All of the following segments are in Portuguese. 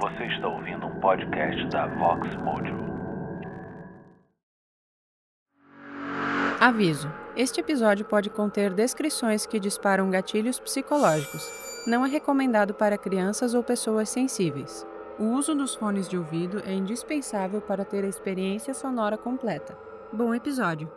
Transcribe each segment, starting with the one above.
Você está ouvindo um podcast da Vox Mojo. Aviso: este episódio pode conter descrições que disparam gatilhos psicológicos. Não é recomendado para crianças ou pessoas sensíveis. O uso dos fones de ouvido é indispensável para ter a experiência sonora completa. Bom episódio!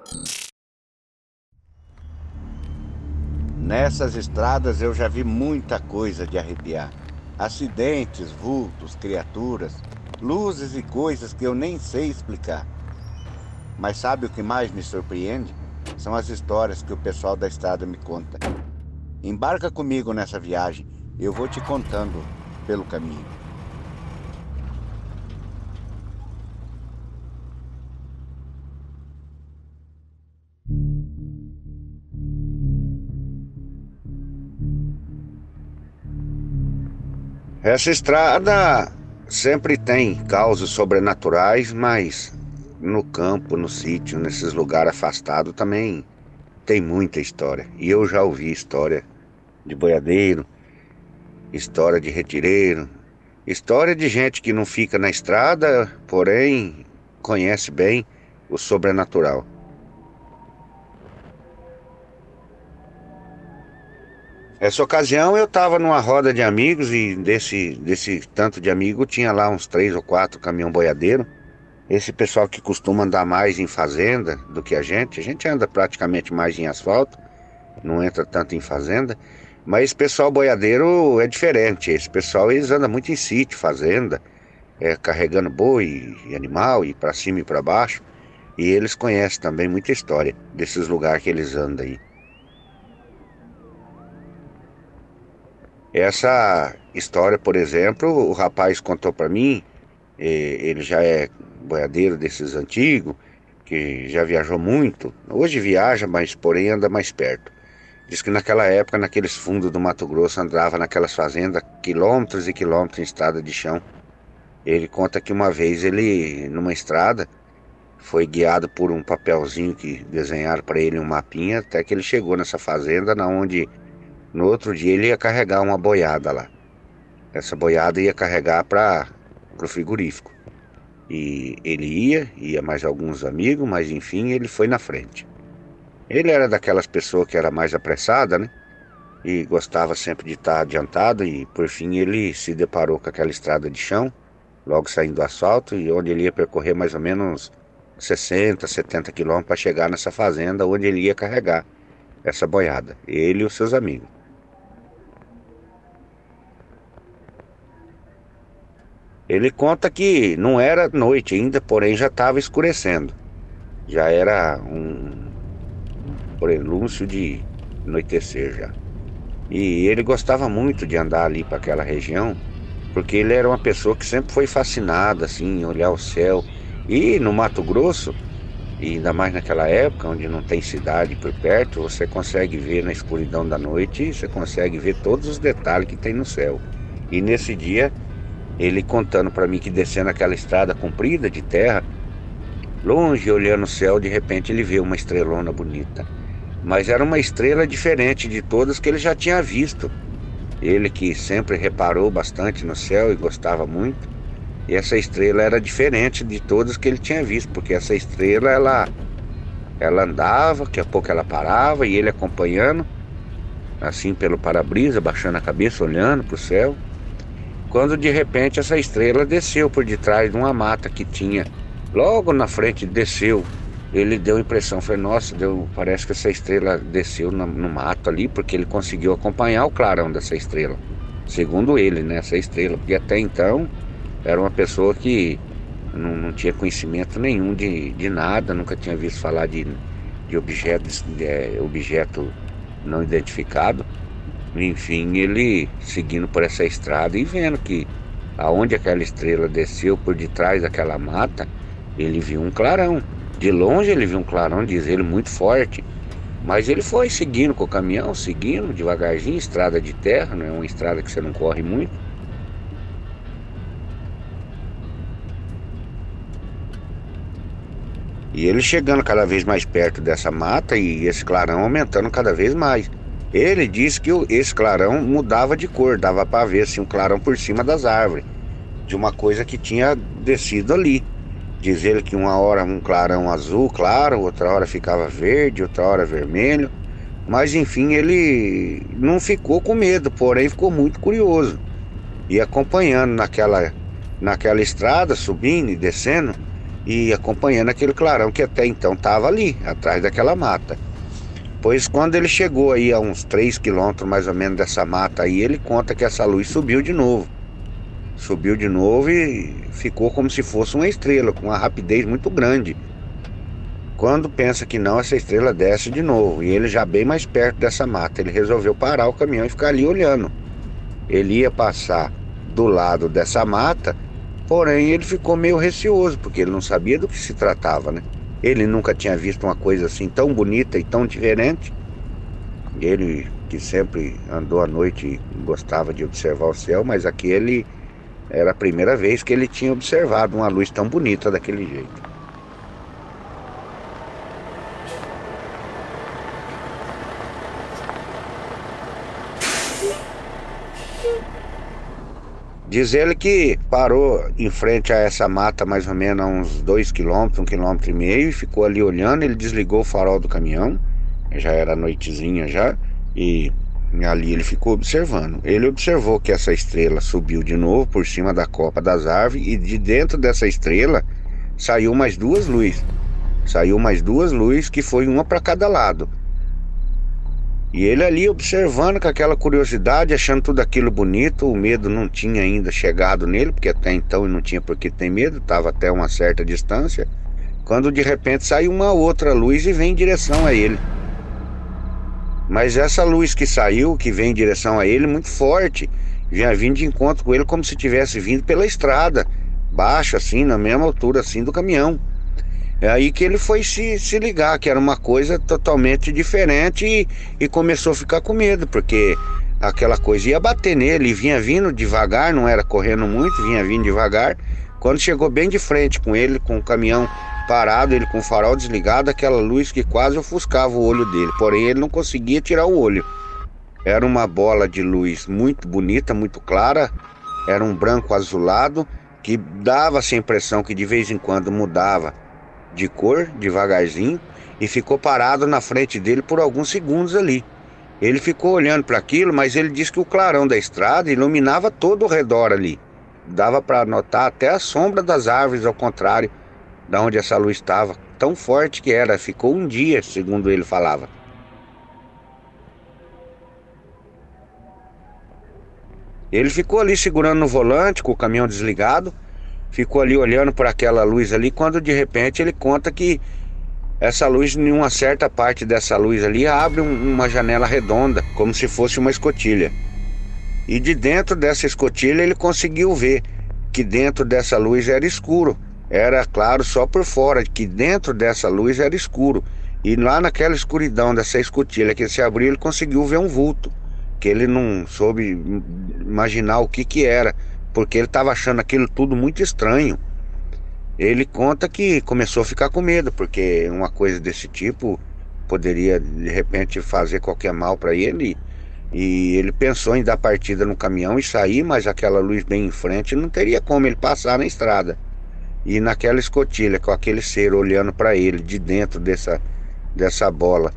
Nessas estradas eu já vi muita coisa de arrepiar. Acidentes, vultos, criaturas, luzes e coisas que eu nem sei explicar. Mas sabe o que mais me surpreende? São as histórias que o pessoal da estrada me conta. Embarca comigo nessa viagem, eu vou te contando pelo caminho. Essa estrada sempre tem causas sobrenaturais, mas no campo, no sítio, nesses lugares afastados também tem muita história. E eu já ouvi história de boiadeiro, história de retireiro, história de gente que não fica na estrada, porém conhece bem o sobrenatural. Essa ocasião eu estava numa roda de amigos e desse, desse tanto de amigo tinha lá uns três ou quatro caminhão boiadeiro. Esse pessoal que costuma andar mais em fazenda do que a gente, a gente anda praticamente mais em asfalto, não entra tanto em fazenda. Mas esse pessoal boiadeiro é diferente. Esse pessoal eles andam muito em sítio, fazenda, é, carregando boi e animal e para cima e para baixo. E eles conhecem também muita história desses lugares que eles andam aí. Essa história, por exemplo, o rapaz contou para mim, ele já é boiadeiro desses antigos, que já viajou muito. Hoje viaja, mas porém anda mais perto. Diz que naquela época, naqueles fundos do Mato Grosso, andava naquelas fazendas quilômetros e quilômetros em estrada de chão. Ele conta que uma vez ele, numa estrada, foi guiado por um papelzinho que desenharam para ele um mapinha, até que ele chegou nessa fazenda, na onde no outro dia ele ia carregar uma boiada lá. Essa boiada ia carregar para o frigorífico. E ele ia, ia mais alguns amigos, mas enfim, ele foi na frente. Ele era daquelas pessoas que era mais apressada, né? E gostava sempre de estar adiantado e por fim ele se deparou com aquela estrada de chão, logo saindo do asfalto e onde ele ia percorrer mais ou menos 60, 70 quilômetros para chegar nessa fazenda onde ele ia carregar essa boiada, ele e os seus amigos. Ele conta que não era noite ainda, porém já estava escurecendo. Já era um prenúncio de anoitecer já. E ele gostava muito de andar ali para aquela região, porque ele era uma pessoa que sempre foi fascinada assim, em olhar o céu. E no Mato Grosso, e ainda mais naquela época onde não tem cidade por perto, você consegue ver na escuridão da noite, você consegue ver todos os detalhes que tem no céu. E nesse dia ele contando para mim que descendo aquela estrada comprida de terra, longe olhando o céu, de repente ele vê uma estrelona bonita. Mas era uma estrela diferente de todas que ele já tinha visto. Ele que sempre reparou bastante no céu e gostava muito. E essa estrela era diferente de todas que ele tinha visto, porque essa estrela ela ela andava, daqui a pouco ela parava e ele acompanhando, assim pelo para-brisa, baixando a cabeça, olhando para o céu quando de repente essa estrela desceu por detrás de uma mata que tinha. Logo na frente desceu. Ele deu impressão, foi nossa, deu, parece que essa estrela desceu no, no, mato ali, porque ele conseguiu acompanhar o clarão dessa estrela. Segundo ele, né, essa estrela. Porque até então era uma pessoa que não, não tinha conhecimento nenhum de, de nada, nunca tinha visto falar de, de objetos, de, é, objeto não identificado. Enfim, ele seguindo por essa estrada e vendo que aonde aquela estrela desceu por detrás daquela mata, ele viu um clarão. De longe ele viu um clarão, diz ele, muito forte. Mas ele foi seguindo com o caminhão, seguindo devagarzinho, estrada de terra, não é uma estrada que você não corre muito. E ele chegando cada vez mais perto dessa mata e esse clarão aumentando cada vez mais. Ele disse que esse clarão mudava de cor, dava para ver assim, um clarão por cima das árvores, de uma coisa que tinha descido ali. Diz ele que uma hora um clarão azul, claro, outra hora ficava verde, outra hora vermelho. Mas enfim, ele não ficou com medo, porém ficou muito curioso. E acompanhando naquela, naquela estrada, subindo e descendo, e acompanhando aquele clarão que até então estava ali, atrás daquela mata. Pois quando ele chegou aí a uns 3 quilômetros mais ou menos dessa mata aí, ele conta que essa luz subiu de novo subiu de novo e ficou como se fosse uma estrela, com uma rapidez muito grande. Quando pensa que não, essa estrela desce de novo. E ele já bem mais perto dessa mata. Ele resolveu parar o caminhão e ficar ali olhando. Ele ia passar do lado dessa mata, porém ele ficou meio receoso, porque ele não sabia do que se tratava, né? Ele nunca tinha visto uma coisa assim tão bonita e tão diferente. Ele que sempre andou à noite e gostava de observar o céu, mas aqui ele era a primeira vez que ele tinha observado uma luz tão bonita daquele jeito. Diz ele que parou em frente a essa mata mais ou menos a uns dois quilômetros, um quilômetro e meio, e ficou ali olhando. Ele desligou o farol do caminhão, já era noitezinha já, e Ali ele ficou observando. Ele observou que essa estrela subiu de novo por cima da copa das árvores e de dentro dessa estrela saiu mais duas luzes. Saiu mais duas luzes que foi uma para cada lado. E ele ali observando com aquela curiosidade, achando tudo aquilo bonito, o medo não tinha ainda chegado nele, porque até então ele não tinha por que ter medo, estava até uma certa distância. Quando de repente sai uma outra luz e vem em direção a ele. Mas essa luz que saiu, que vem em direção a ele, muito forte, vinha vindo de encontro com ele como se tivesse vindo pela estrada, baixo assim, na mesma altura assim do caminhão. É aí que ele foi se, se ligar, que era uma coisa totalmente diferente e, e começou a ficar com medo, porque aquela coisa ia bater nele, e vinha vindo devagar, não era correndo muito, vinha vindo devagar. Quando chegou bem de frente com ele, com o caminhão parado, ele com o farol desligado, aquela luz que quase ofuscava o olho dele, porém ele não conseguia tirar o olho. Era uma bola de luz muito bonita, muito clara, era um branco azulado que dava essa impressão que de vez em quando mudava de cor, devagarzinho, e ficou parado na frente dele por alguns segundos ali. Ele ficou olhando para aquilo, mas ele disse que o clarão da estrada iluminava todo o redor ali. Dava para notar até a sombra das árvores, ao contrário da onde essa luz estava, tão forte que era, ficou um dia, segundo ele falava. Ele ficou ali segurando no volante, com o caminhão desligado, ficou ali olhando por aquela luz ali, quando de repente ele conta que essa luz, em uma certa parte dessa luz ali, abre um, uma janela redonda, como se fosse uma escotilha. E de dentro dessa escotilha ele conseguiu ver que dentro dessa luz era escuro era claro só por fora, que dentro dessa luz era escuro. E lá naquela escuridão dessa escotilha que se abriu, ele conseguiu ver um vulto, que ele não soube imaginar o que que era, porque ele estava achando aquilo tudo muito estranho. Ele conta que começou a ficar com medo, porque uma coisa desse tipo poderia de repente fazer qualquer mal para ele. E ele pensou em dar partida no caminhão e sair, mas aquela luz bem em frente não teria como ele passar na estrada. E naquela escotilha, com aquele ser olhando para ele de dentro dessa, dessa bola,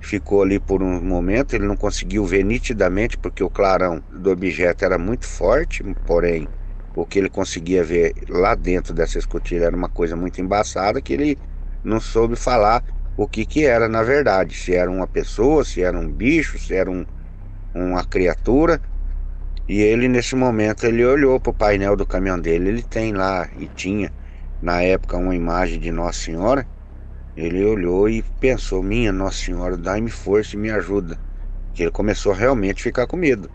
ficou ali por um momento. Ele não conseguiu ver nitidamente porque o clarão do objeto era muito forte, porém, o que ele conseguia ver lá dentro dessa escotilha era uma coisa muito embaçada que ele não soube falar o que, que era na verdade: se era uma pessoa, se era um bicho, se era um, uma criatura. E ele, nesse momento, ele olhou para o painel do caminhão dele. Ele tem lá e tinha na época uma imagem de Nossa Senhora, ele olhou e pensou: Minha Nossa Senhora, dá-me força e me ajuda. Que ele começou realmente a ficar com medo.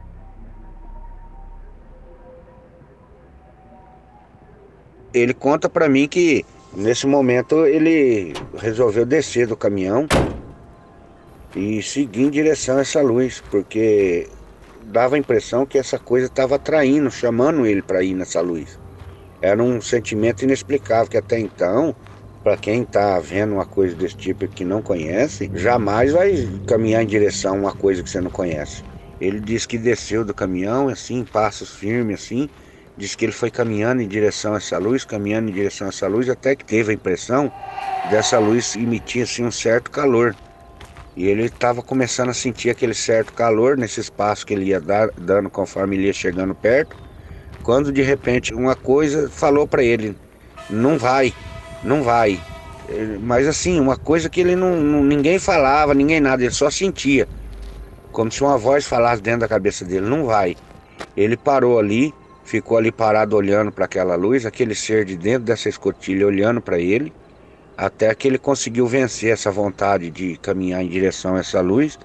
Ele conta para mim que nesse momento ele resolveu descer do caminhão e seguir em direção a essa luz, porque dava a impressão que essa coisa estava atraindo, chamando ele para ir nessa luz. Era um sentimento inexplicável que até então para quem está vendo uma coisa desse tipo que não conhece, jamais vai caminhar em direção a uma coisa que você não conhece. Ele disse que desceu do caminhão, assim, passos firmes, assim. Diz que ele foi caminhando em direção a essa luz, caminhando em direção a essa luz, até que teve a impressão dessa luz emitir assim, um certo calor. E ele estava começando a sentir aquele certo calor nesse espaço que ele ia dar, dando conforme ele ia chegando perto. Quando de repente uma coisa falou para ele: não vai, não vai. Mas assim, uma coisa que ele não, não, ninguém falava, ninguém nada, ele só sentia. Como se uma voz falasse dentro da cabeça dele, não vai. Ele parou ali, ficou ali parado olhando para aquela luz, aquele ser de dentro dessa escotilha olhando para ele, até que ele conseguiu vencer essa vontade de caminhar em direção a essa luz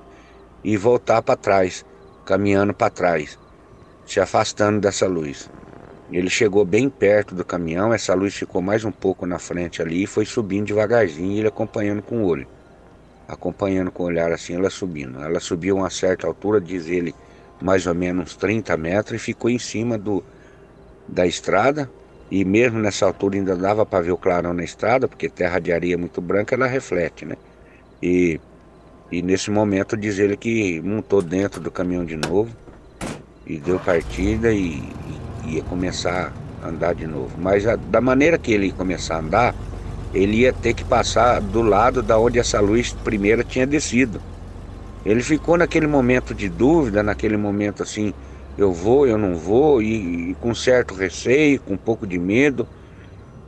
e voltar para trás, caminhando para trás, se afastando dessa luz. Ele chegou bem perto do caminhão, essa luz ficou mais um pouco na frente ali e foi subindo devagarzinho, ele acompanhando com o olho. Acompanhando com o olhar assim, ela subindo. Ela subiu a uma certa altura, diz ele, mais ou menos uns 30 metros e ficou em cima do, da estrada. E mesmo nessa altura ainda dava para ver o clarão na estrada, porque terra de areia muito branca ela reflete, né? E, e nesse momento diz ele que montou dentro do caminhão de novo e deu partida e, ia começar a andar de novo. Mas a, da maneira que ele ia começar a andar, ele ia ter que passar do lado da onde essa luz primeira tinha descido. Ele ficou naquele momento de dúvida, naquele momento assim, eu vou, eu não vou, e, e com certo receio, com um pouco de medo.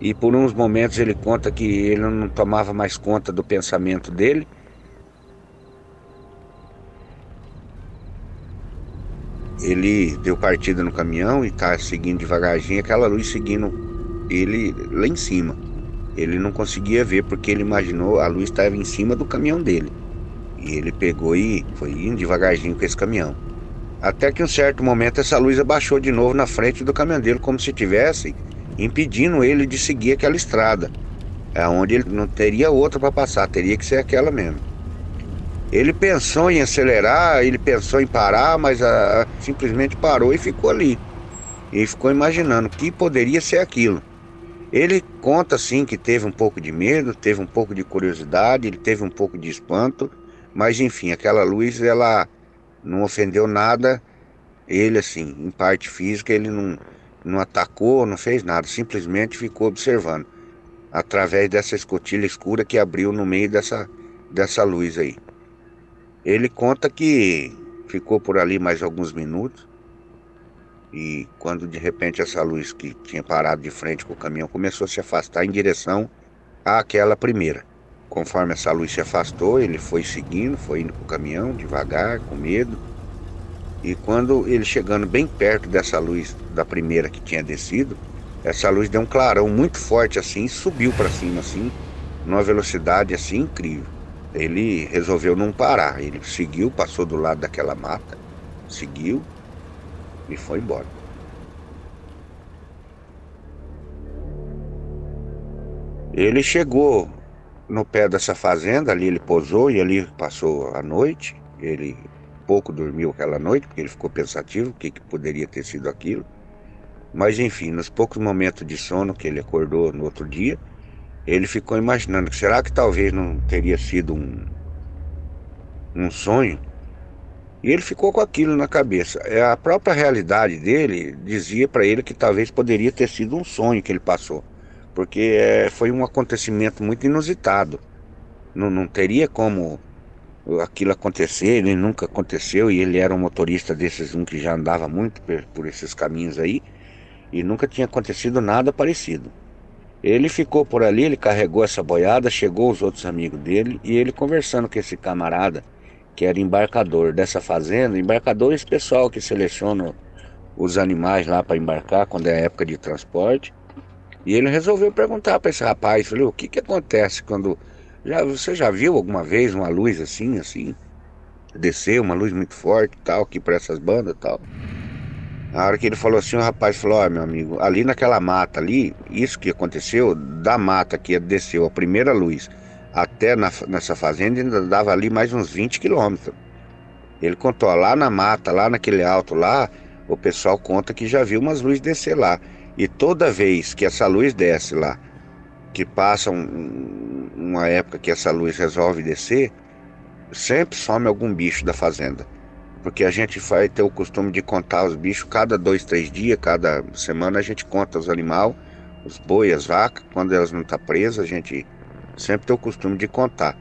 E por uns momentos ele conta que ele não tomava mais conta do pensamento dele ele deu partida no caminhão e tá seguindo devagarzinho, aquela luz seguindo ele lá em cima. Ele não conseguia ver porque ele imaginou a luz estava em cima do caminhão dele. E ele pegou e foi indo devagarzinho com esse caminhão. Até que em um certo momento essa luz abaixou de novo na frente do caminhão dele, como se tivesse impedindo ele de seguir aquela estrada. É onde ele não teria outra para passar, teria que ser aquela mesmo. Ele pensou em acelerar, ele pensou em parar, mas a, a, simplesmente parou e ficou ali. E ficou imaginando o que poderia ser aquilo. Ele conta sim que teve um pouco de medo, teve um pouco de curiosidade, ele teve um pouco de espanto, mas enfim, aquela luz ela não ofendeu nada. Ele assim, em parte física, ele não, não atacou, não fez nada, simplesmente ficou observando através dessa escotilha escura que abriu no meio dessa, dessa luz aí. Ele conta que ficou por ali mais alguns minutos e quando de repente essa luz que tinha parado de frente com o caminhão começou a se afastar em direção àquela primeira. Conforme essa luz se afastou, ele foi seguindo, foi indo com o caminhão devagar, com medo. E quando ele chegando bem perto dessa luz da primeira que tinha descido, essa luz deu um clarão muito forte assim, e subiu para cima assim, numa velocidade assim incrível ele resolveu não parar. Ele seguiu, passou do lado daquela mata, seguiu e foi embora. Ele chegou no pé dessa fazenda, ali ele posou e ali passou a noite. Ele pouco dormiu aquela noite, porque ele ficou pensativo o que, que poderia ter sido aquilo. Mas enfim, nos poucos momentos de sono que ele acordou no outro dia, ele ficou imaginando que será que talvez não teria sido um, um sonho? E ele ficou com aquilo na cabeça. É, a própria realidade dele dizia para ele que talvez poderia ter sido um sonho que ele passou, porque é, foi um acontecimento muito inusitado. Não, não teria como aquilo acontecer, ele nunca aconteceu e ele era um motorista desses um que já andava muito por, por esses caminhos aí e nunca tinha acontecido nada parecido. Ele ficou por ali, ele carregou essa boiada, chegou os outros amigos dele e ele conversando com esse camarada que era embarcador dessa fazenda, embarcador é esse pessoal que seleciona os animais lá para embarcar quando é época de transporte. E ele resolveu perguntar para esse rapaz, falou: "O que que acontece quando já você já viu alguma vez uma luz assim, assim, descer uma luz muito forte, tal, aqui para essas bandas, tal?" Na hora que ele falou assim, o rapaz falou, ó, oh, meu amigo, ali naquela mata ali, isso que aconteceu, da mata que desceu a primeira luz até na, nessa fazenda, ainda dava ali mais uns 20 quilômetros. Ele contou, lá na mata, lá naquele alto lá, o pessoal conta que já viu umas luzes descer lá. E toda vez que essa luz desce lá, que passa um, uma época que essa luz resolve descer, sempre some algum bicho da fazenda. Porque a gente vai ter o costume de contar os bichos cada dois, três dias, cada semana a gente conta os animais, os boi, as vacas, quando elas não estão tá presas, a gente sempre tem o costume de contar,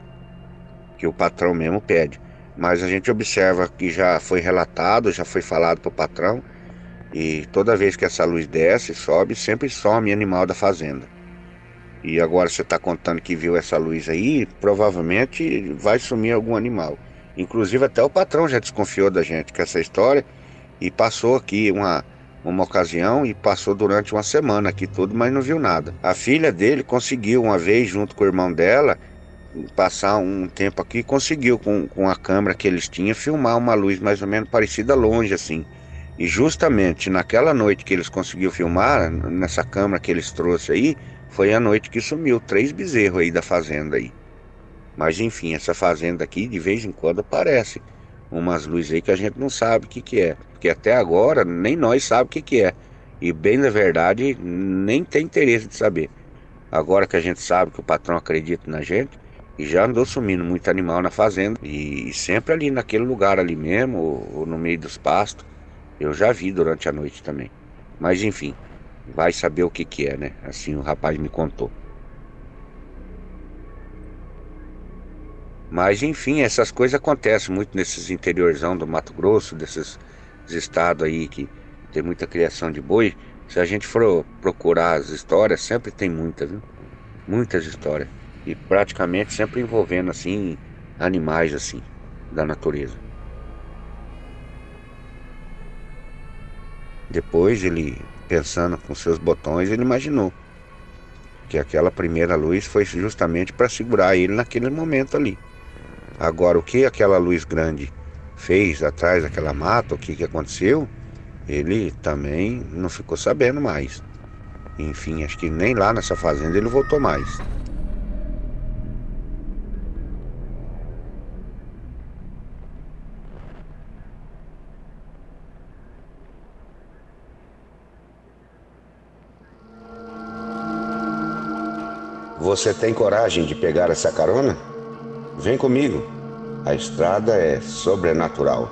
que o patrão mesmo pede. Mas a gente observa que já foi relatado, já foi falado para o patrão, e toda vez que essa luz desce, sobe, sempre some animal da fazenda. E agora você está contando que viu essa luz aí, provavelmente vai sumir algum animal. Inclusive até o patrão já desconfiou da gente com essa história e passou aqui uma, uma ocasião e passou durante uma semana aqui tudo, mas não viu nada. A filha dele conseguiu uma vez junto com o irmão dela passar um tempo aqui, conseguiu com, com a câmera que eles tinham filmar uma luz mais ou menos parecida longe assim. E justamente naquela noite que eles conseguiram filmar, nessa câmera que eles trouxeram aí, foi a noite que sumiu três bezerros aí da fazenda aí. Mas enfim, essa fazenda aqui de vez em quando aparece umas luzes aí que a gente não sabe o que, que é. Porque até agora nem nós sabemos o que, que é. E bem na verdade, nem tem interesse de saber. Agora que a gente sabe que o patrão acredita na gente, e já andou sumindo muito animal na fazenda. E, sempre ali naquele lugar ali mesmo, ou, ou no meio dos pastos. Eu já vi durante a noite também. Mas enfim, vai saber o que que é, né? Assim o rapaz me contou. Mas enfim, essas coisas acontecem muito nesses interiorzão do Mato Grosso, desses estados aí que tem muita criação de boi. Se a gente for procurar as histórias, sempre tem muitas, viu? Muitas histórias. E praticamente sempre envolvendo assim animais assim da natureza. Depois ele, pensando com seus botões, ele imaginou que aquela primeira luz foi justamente para segurar ele naquele momento ali. Agora, o que aquela luz grande fez atrás daquela mata, o que, que aconteceu, ele também não ficou sabendo mais. Enfim, acho que nem lá nessa fazenda ele voltou mais. Você tem coragem de pegar essa carona? Vem comigo. A estrada é sobrenatural.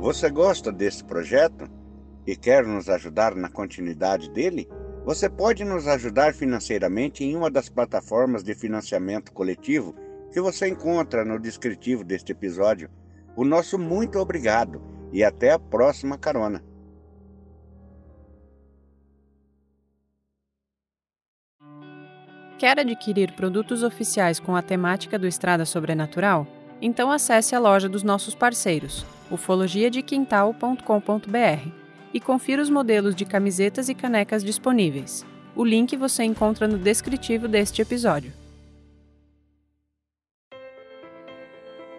Você gosta desse projeto e quer nos ajudar na continuidade dele? Você pode nos ajudar financeiramente em uma das plataformas de financiamento coletivo que você encontra no descritivo deste episódio. O nosso muito obrigado e até a próxima carona. Quer adquirir produtos oficiais com a temática do Estrada Sobrenatural? Então acesse a loja dos nossos parceiros, ufologiadequintal.com.br, e confira os modelos de camisetas e canecas disponíveis. O link você encontra no descritivo deste episódio.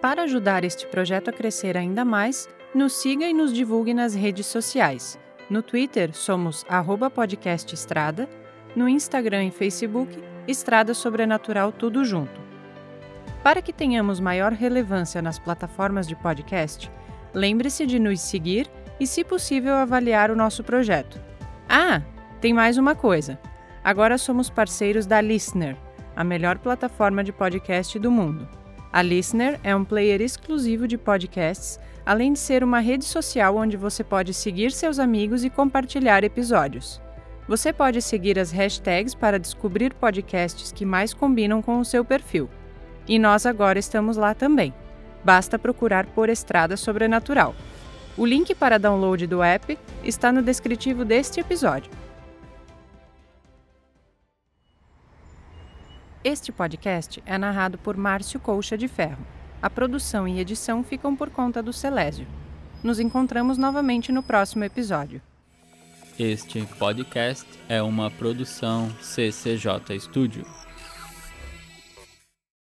Para ajudar este projeto a crescer ainda mais, nos siga e nos divulgue nas redes sociais. No Twitter somos @podcastestrada, no Instagram e Facebook Estrada Sobrenatural tudo junto. Para que tenhamos maior relevância nas plataformas de podcast, lembre-se de nos seguir e, se possível, avaliar o nosso projeto. Ah, tem mais uma coisa. Agora somos parceiros da Listener, a melhor plataforma de podcast do mundo. A Listener é um player exclusivo de podcasts, além de ser uma rede social onde você pode seguir seus amigos e compartilhar episódios. Você pode seguir as hashtags para descobrir podcasts que mais combinam com o seu perfil. E nós agora estamos lá também. Basta procurar por Estrada Sobrenatural. O link para download do app está no descritivo deste episódio. Este podcast é narrado por Márcio Colcha de Ferro. A produção e edição ficam por conta do Celésio. Nos encontramos novamente no próximo episódio. Este podcast é uma produção CCJ Studio.